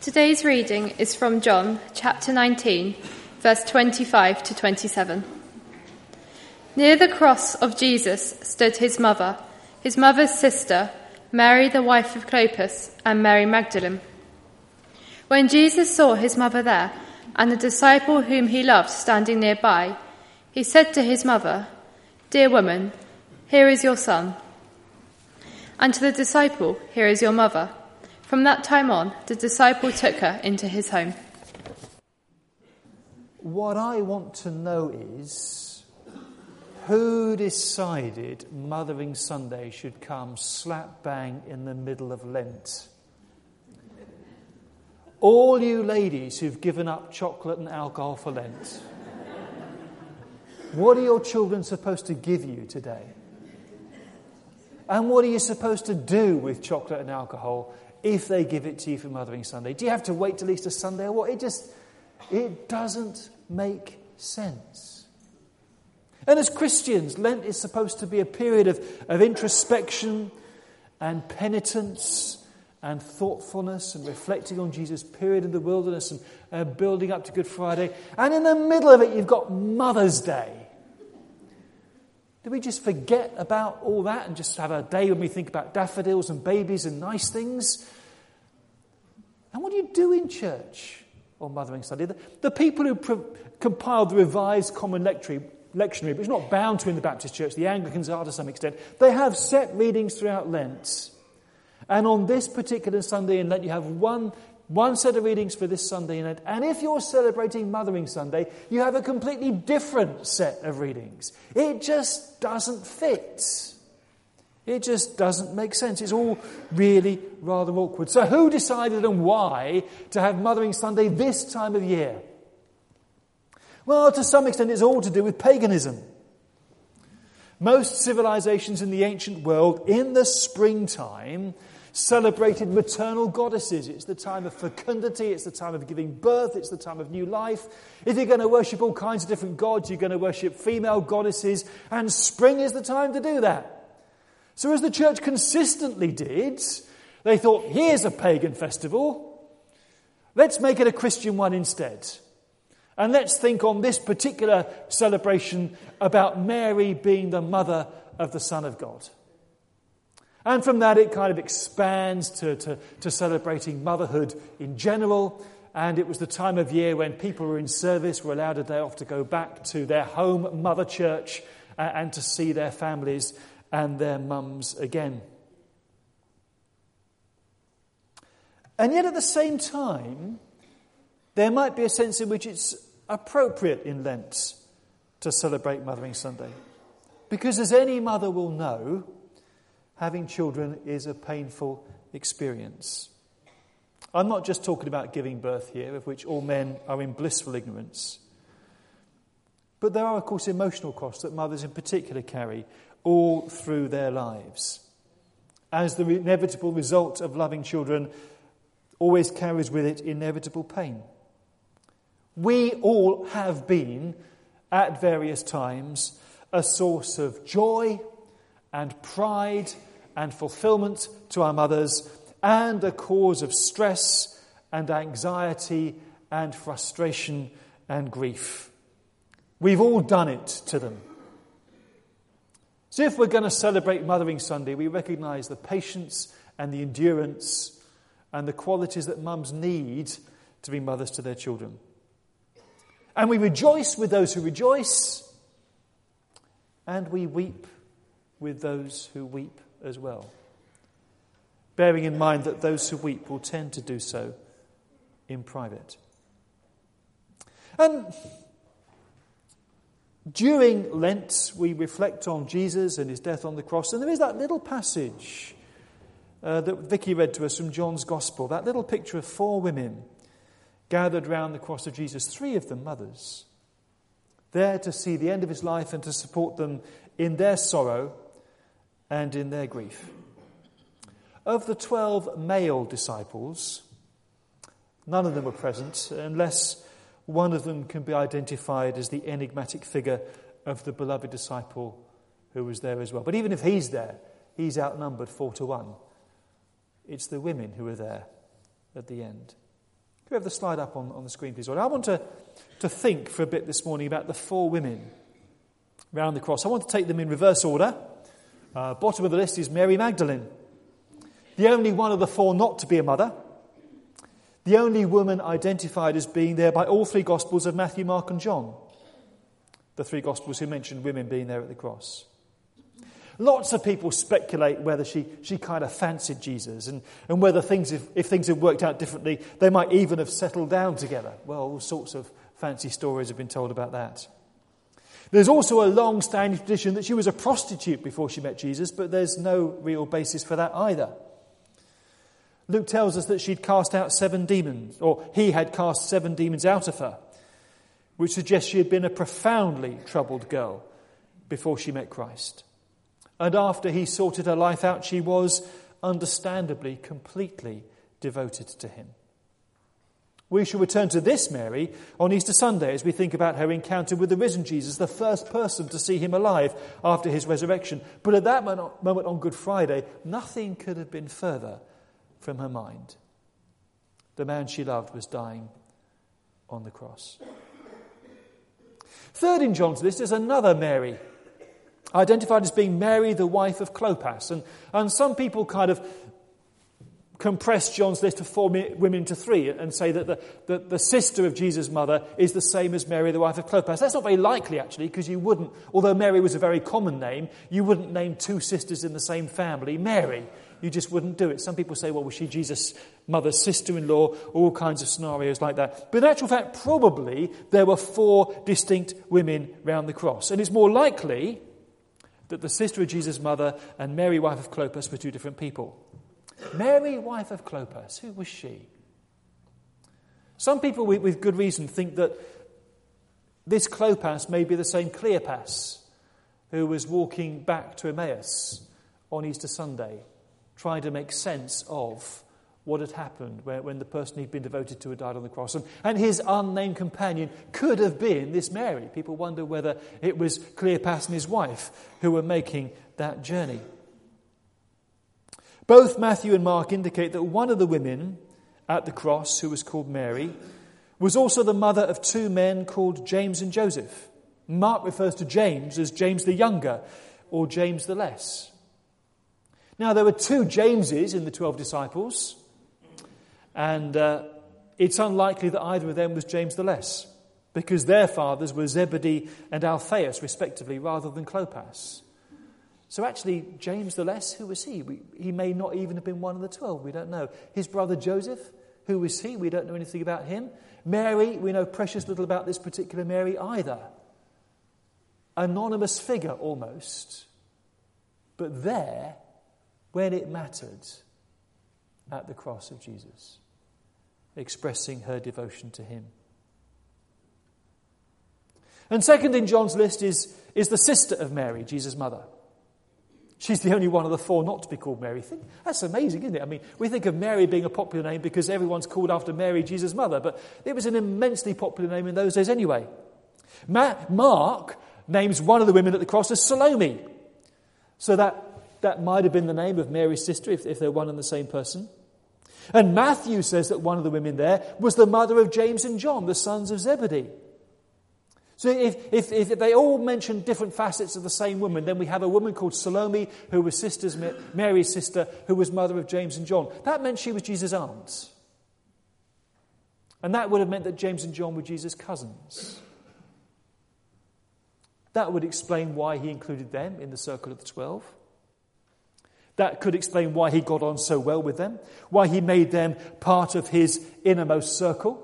Today's reading is from John chapter 19, verse 25 to 27. Near the cross of Jesus stood his mother, his mother's sister, Mary the wife of Clopas, and Mary Magdalene. When Jesus saw his mother there, and the disciple whom he loved standing nearby, he said to his mother, Dear woman, here is your son. And to the disciple, Here is your mother. From that time on, the disciple took her into his home. What I want to know is who decided Mothering Sunday should come slap bang in the middle of Lent? All you ladies who've given up chocolate and alcohol for Lent, what are your children supposed to give you today? And what are you supposed to do with chocolate and alcohol if they give it to you for Mothering Sunday? Do you have to wait till Easter Sunday or what? It just, it doesn't make sense. And as Christians, Lent is supposed to be a period of, of introspection and penitence and thoughtfulness and reflecting on Jesus' period in the wilderness and uh, building up to Good Friday. And in the middle of it, you've got Mother's Day. Do we just forget about all that and just have a day when we think about daffodils and babies and nice things? And what do you do in church oh, on Mothering Sunday? The, the people who pro- compiled the Revised Common Lectionary, lectionary, which is not bound to in the Baptist Church, the Anglicans are to some extent, they have set readings throughout Lent. And on this particular Sunday in Lent, you have one, one set of readings for this Sunday in Lent. And if you're celebrating Mothering Sunday, you have a completely different set of readings. It just doesn't fit. It just doesn't make sense. It's all really rather awkward. So, who decided and why to have Mothering Sunday this time of year? Well, to some extent, it's all to do with paganism. Most civilizations in the ancient world, in the springtime, celebrated maternal goddesses. It's the time of fecundity, it's the time of giving birth, it's the time of new life. If you're going to worship all kinds of different gods, you're going to worship female goddesses, and spring is the time to do that. So, as the church consistently did, they thought, here's a pagan festival, let's make it a Christian one instead. And let's think on this particular celebration about Mary being the mother of the Son of God. And from that, it kind of expands to, to, to, celebrating motherhood in general. And it was the time of year when people who were in service were allowed a day off to go back to their home mother church and, and to see their families and their mums again. And yet, at the same time, there might be a sense in which it's appropriate in Lent to celebrate Mothering Sunday. Because, as any mother will know, having children is a painful experience. I'm not just talking about giving birth here, of which all men are in blissful ignorance. But there are, of course, emotional costs that mothers in particular carry all through their lives. As the inevitable result of loving children always carries with it inevitable pain. We all have been, at various times, a source of joy and pride and fulfillment to our mothers, and a cause of stress and anxiety and frustration and grief. We've all done it to them. So, if we're going to celebrate Mothering Sunday, we recognize the patience and the endurance and the qualities that mums need to be mothers to their children. And we rejoice with those who rejoice, and we weep with those who weep as well. Bearing in mind that those who weep will tend to do so in private. And during Lent, we reflect on Jesus and his death on the cross, and there is that little passage uh, that Vicky read to us from John's Gospel, that little picture of four women gathered round the cross of Jesus, three of them mothers, there to see the end of his life and to support them in their sorrow and in their grief. Of the twelve male disciples, none of them were present unless one of them can be identified as the enigmatic figure of the beloved disciple who was there as well. But even if he's there, he's outnumbered four to one. It's the women who are there at the end. Do we have the slide up on, on the screen, please? I want to, to think for a bit this morning about the four women around the cross. I want to take them in reverse order. Uh, bottom of the list is Mary Magdalene, the only one of the four not to be a mother, the only woman identified as being there by all three Gospels of Matthew, Mark, and John. The three Gospels who mention women being there at the cross. Lots of people speculate whether she, she kind of fancied Jesus and, and whether things, if, if things had worked out differently, they might even have settled down together. Well, all sorts of fancy stories have been told about that. There's also a long standing tradition that she was a prostitute before she met Jesus, but there's no real basis for that either. Luke tells us that she'd cast out seven demons, or he had cast seven demons out of her, which suggests she had been a profoundly troubled girl before she met Christ. And after he sorted her life out, she was understandably completely devoted to him. We shall return to this Mary on Easter Sunday as we think about her encounter with the risen Jesus, the first person to see him alive after his resurrection. But at that moment on Good Friday, nothing could have been further from her mind. The man she loved was dying on the cross. Third in John's list is another Mary identified as being Mary, the wife of Clopas. And, and some people kind of compress John's list of four women to three and say that the, the, the, sister of Jesus' mother is the same as Mary, the wife of Clopas. That's not very likely, actually, because you wouldn't, although Mary was a very common name, you wouldn't name two sisters in the same family Mary. You just wouldn't do it. Some people say, well, was she Jesus' mother's sister in law? All kinds of scenarios like that. But in actual fact, probably there were four distinct women round the cross. And it's more likely that the sister of Jesus' mother and Mary, wife of Clopas, were two different people. Mary, wife of Clopas, who was she? Some people, with good reason, think that this Clopas may be the same Cleopas who was walking back to Emmaus on Easter Sunday, trying to make sense of what had happened when the person he'd been devoted to had died on the cross. And, his unnamed companion could have been this Mary. People wonder whether it was Cleopas and his wife who were making that journey. Both Matthew and Mark indicate that one of the women at the cross, who was called Mary, was also the mother of two men called James and Joseph. Mark refers to James as James the Younger or James the Less. Now, there were two Jameses in the 12 disciples. And uh, it's unlikely that either of them was James the Less, because their fathers were Zebedee and Alphaeus, respectively, rather than Clopas. So actually, James the Less, who was he? We, he may not even have been one of the twelve, we don't know. His brother Joseph, who was he? We don't know anything about him. Mary, we know precious little about this particular Mary either. Anonymous figure almost. But there, when it mattered, at the cross of Jesus, expressing her devotion to him. And second in John's list is, is the sister of Mary, Jesus' mother. She's the only one of the four not to be called Mary. Think, that's amazing, isn't it? I mean, we think of Mary being a popular name because everyone's called after Mary, Jesus' mother, but it was an immensely popular name in those days anyway. Mark names one of the women at the cross as Salome. So that, that might have been the name of Mary's sister if, if they're one and the same person. And Matthew says that one of the women there was the mother of James and John, the sons of Zebedee. So if, if, if they all mention different facets of the same woman, then we have a woman called Salome, who was sisters, Mary's sister, who was mother of James and John. That meant she was Jesus' aunt. And that would have meant that James and John were Jesus' cousins. That would explain why he included them in the circle of the twelve. That could explain why he got on so well with them, why he made them part of his innermost circle.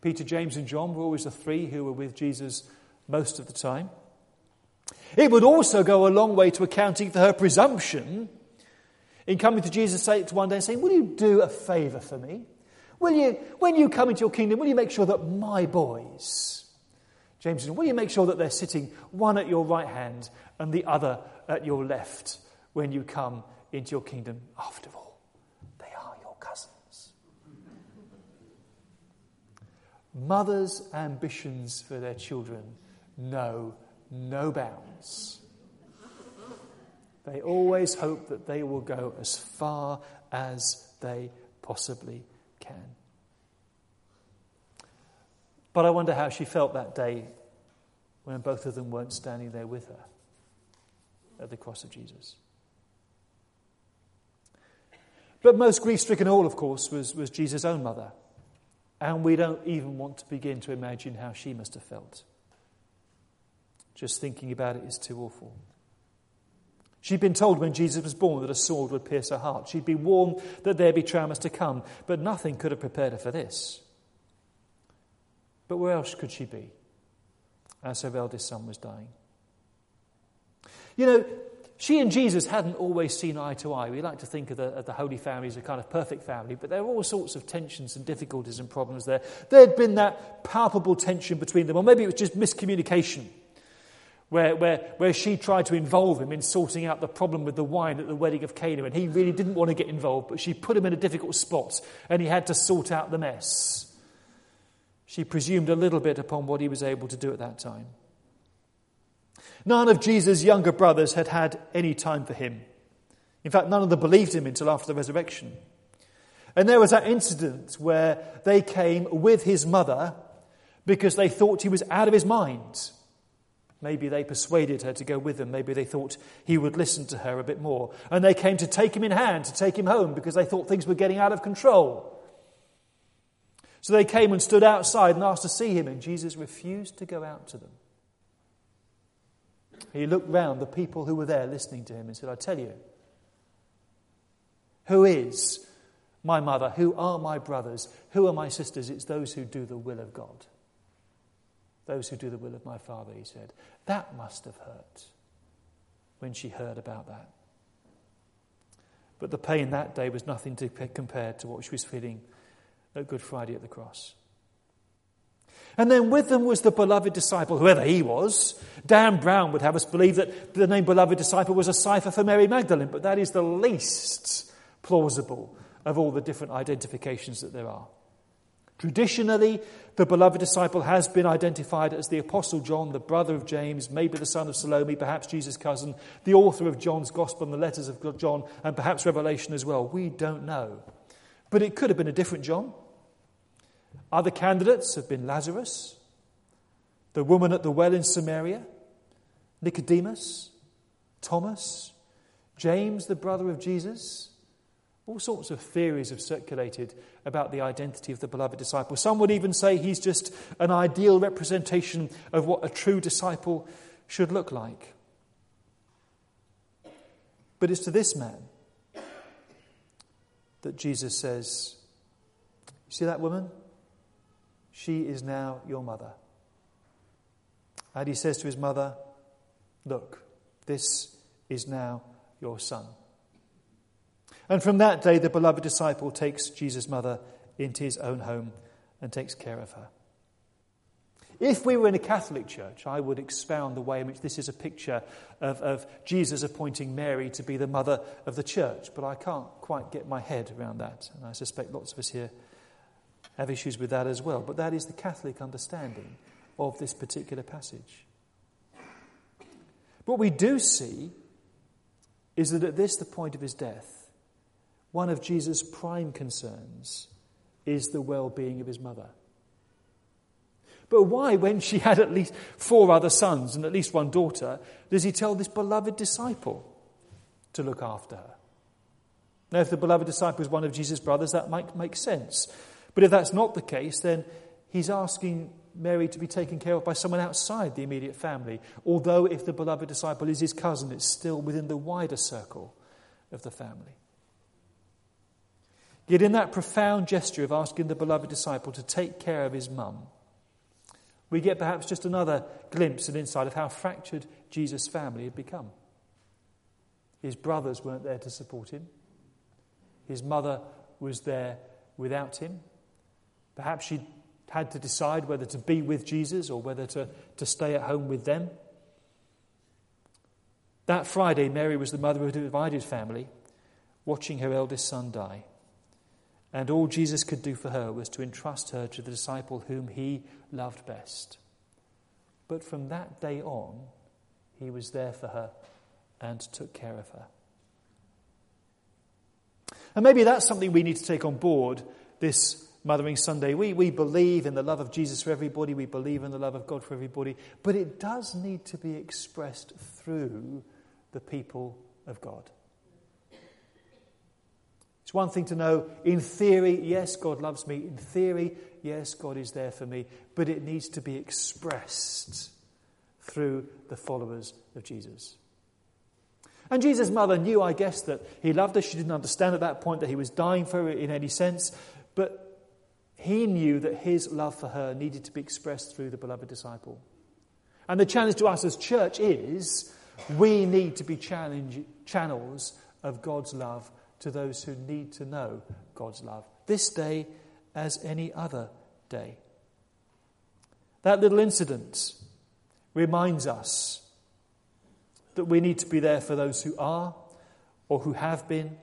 Peter, James, and John were always the three who were with Jesus most of the time. It would also go a long way to accounting for her presumption in coming to Jesus one day and saying, Will you do a favor for me? Will you, when you come into your kingdom, will you make sure that my boys, James said, will you make sure that they're sitting one at your right hand and the other at your left? When you come into your kingdom. After all, they are your cousins. Mothers' ambitions for their children know no bounds. They always hope that they will go as far as they possibly can. But I wonder how she felt that day when both of them weren't standing there with her at the cross of Jesus. But most grief stricken all, of course, was, was Jesus' own mother. And we don't even want to begin to imagine how she must have felt. Just thinking about it is too awful. She'd been told when Jesus was born that a sword would pierce her heart. She'd been warned that there'd be traumas to come, but nothing could have prepared her for this. But where else could she be as her eldest son was dying? You know, she and Jesus hadn't always seen eye to eye. We like to think of the, of the, Holy Family as a kind of perfect family, but there were all sorts of tensions and difficulties and problems there. There had been that palpable tension between them, or maybe it was just miscommunication, where, where, where she tried to involve him in sorting out the problem with the wine at the wedding of Cana, and he really didn't want to get involved, but she put him in a difficult spot, and he had to sort out the mess. She presumed a little bit upon what he was able to do at that time. None of Jesus' younger brothers had had any time for him. In fact, none of them believed him until after the resurrection. And there was that incident where they came with his mother because they thought he was out of his mind. Maybe they persuaded her to go with them. Maybe they thought he would listen to her a bit more. And they came to take him in hand, to take him home, because they thought things were getting out of control. So they came and stood outside and asked to see him, and Jesus refused to go out to them. He looked round the people who were there listening to him and said, I tell you, who is my mother? Who are my brothers? Who are my sisters? It's those who do the will of God. Those who do the will of my Father, he said. That must have hurt when she heard about that. But the pain that day was nothing to compare to what she was feeling at Good Friday at the cross. And then with them was the beloved disciple, whoever he was. Dan Brown would have us believe that the name beloved disciple was a cipher for Mary Magdalene, but that is the least plausible of all the different identifications that there are. Traditionally, the beloved disciple has been identified as the Apostle John, the brother of James, maybe the son of Salome, perhaps Jesus' cousin, the author of John's Gospel and the letters of John, and perhaps Revelation as well. We don't know. But it could have been a different John. Other candidates have been Lazarus, the woman at the well in Samaria, Nicodemus, Thomas, James, the brother of Jesus. All sorts of theories have circulated about the identity of the beloved disciple. Some would even say he's just an ideal representation of what a true disciple should look like. But it's to this man that Jesus says, You see that woman? She is now your mother. And he says to his mother, Look, this is now your son. And from that day, the beloved disciple takes Jesus' mother into his own home and takes care of her. If we were in a Catholic church, I would expound the way in which this is a picture of, of, Jesus appointing Mary to be the mother of the church, but I can't quite get my head around that, and I suspect lots of us here have issues with that as well. But that is the Catholic understanding of this particular passage. What we do see is that at this, the point of his death, one of Jesus' prime concerns is the well being of his mother. But why, when she had at least four other sons and at least one daughter, does he tell this beloved disciple to look after her? Now, if the beloved disciple is one of Jesus' brothers, that might make sense. But if that's not the case, then he's asking Mary to be taken care of by someone outside the immediate family. Although, if the beloved disciple is his cousin, it's still within the wider circle of the family. Yet, in that profound gesture of asking the beloved disciple to take care of his mum, we get perhaps just another glimpse and insight of how fractured Jesus' family had become. His brothers weren't there to support him, his mother was there without him. Perhaps she had to decide whether to be with Jesus or whether to, to stay at home with them. That Friday, Mary was the mother of a divided family, watching her eldest son die. And all Jesus could do for her was to entrust her to the disciple whom he loved best. But from that day on, he was there for her and took care of her. And maybe that's something we need to take on board this Mothering Sunday, we, we believe in the love of Jesus for everybody, we believe in the love of God for everybody, but it does need to be expressed through the people of God. It's one thing to know, in theory, yes, God loves me. In theory, yes, God is there for me. But it needs to be expressed through the followers of Jesus. And Jesus' mother knew, I guess, that he loved her. She didn't understand at that point that he was dying for her in any sense. But he knew that his love for her needed to be expressed through the beloved disciple. And the challenge to us as church is we need to be channels of God's love to those who need to know God's love, this day as any other day. That little incident reminds us that we need to be there for those who are, or who have been,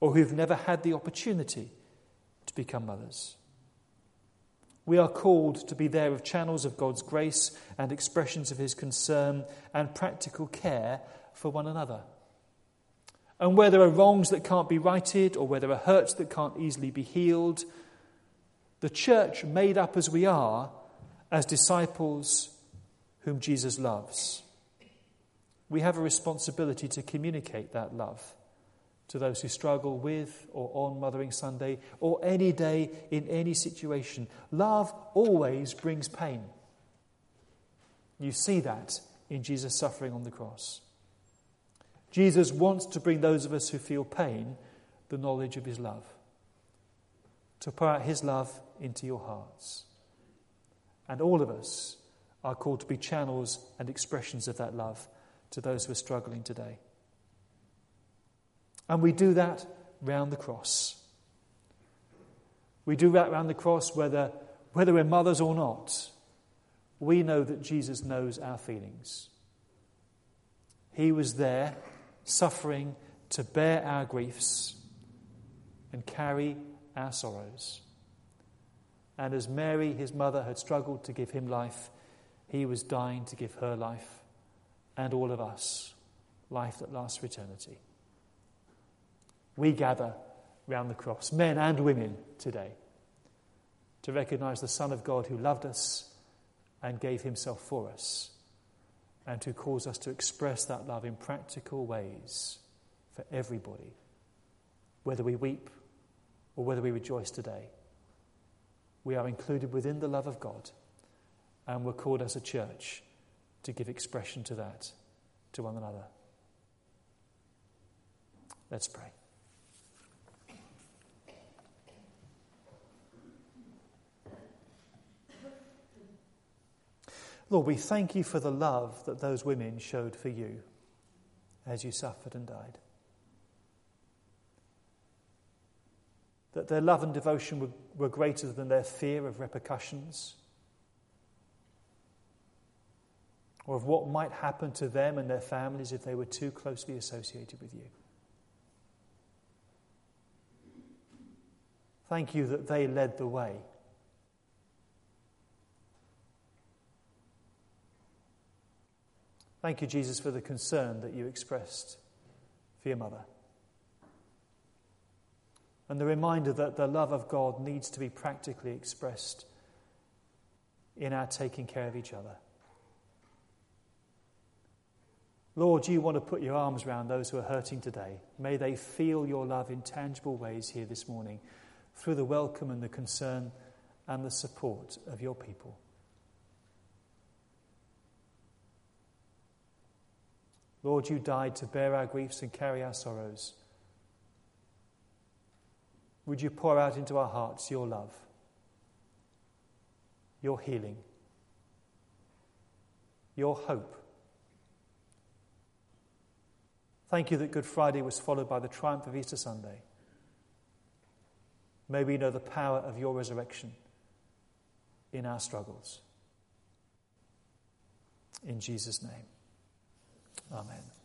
or who've never had the opportunity to become mothers. We are called to be there with channels of God's grace and expressions of His concern and practical care for one another. And where there are wrongs that can't be righted or where there are hurts that can't easily be healed, the church, made up as we are, as disciples whom Jesus loves, we have a responsibility to communicate that love to those who struggle with or on Mothering Sunday or any day in any situation. Love always brings pain. You see that in Jesus' suffering on the cross. Jesus wants to bring those of us who feel pain the knowledge of his love, to pour out his love into your hearts. And all of us are called to be channels and expressions of that love to those who are struggling today. And we do that round the cross. We do that round the cross whether, whether we're mothers or not. We know that Jesus knows our feelings. He was there suffering to bear our griefs and carry our sorrows. And as Mary, his mother, had struggled to give him life, he was dying to give her life and all of us life that lasts for eternity. We gather round the cross, men and women today, to recognize the Son of God who loved us and gave himself for us and to cause us to express that love in practical ways for everybody, whether we weep or whether we rejoice today. We are included within the love of God, and we're called as a church to give expression to that to one another. Let's pray. Lord, we thank you for the love that those women showed for you as you suffered and died. That their love and devotion were, were greater than their fear of repercussions or of what might happen to them and their families if they were too closely associated with you. Thank you that they led the way Thank you, Jesus, for the concern that you expressed for your mother. And the reminder that the love of God needs to be practically expressed in our taking care of each other. Lord, you want to put your arms around those who are hurting today. May they feel your love in tangible ways here this morning through the welcome and the concern and the support of your people. Lord, you died to bear our griefs and carry our sorrows. Would you pour out into our hearts your love, your healing, your hope? Thank you that Good Friday was followed by the triumph of Easter Sunday. May we know the power of your resurrection in our struggles. In Jesus' name. Amen.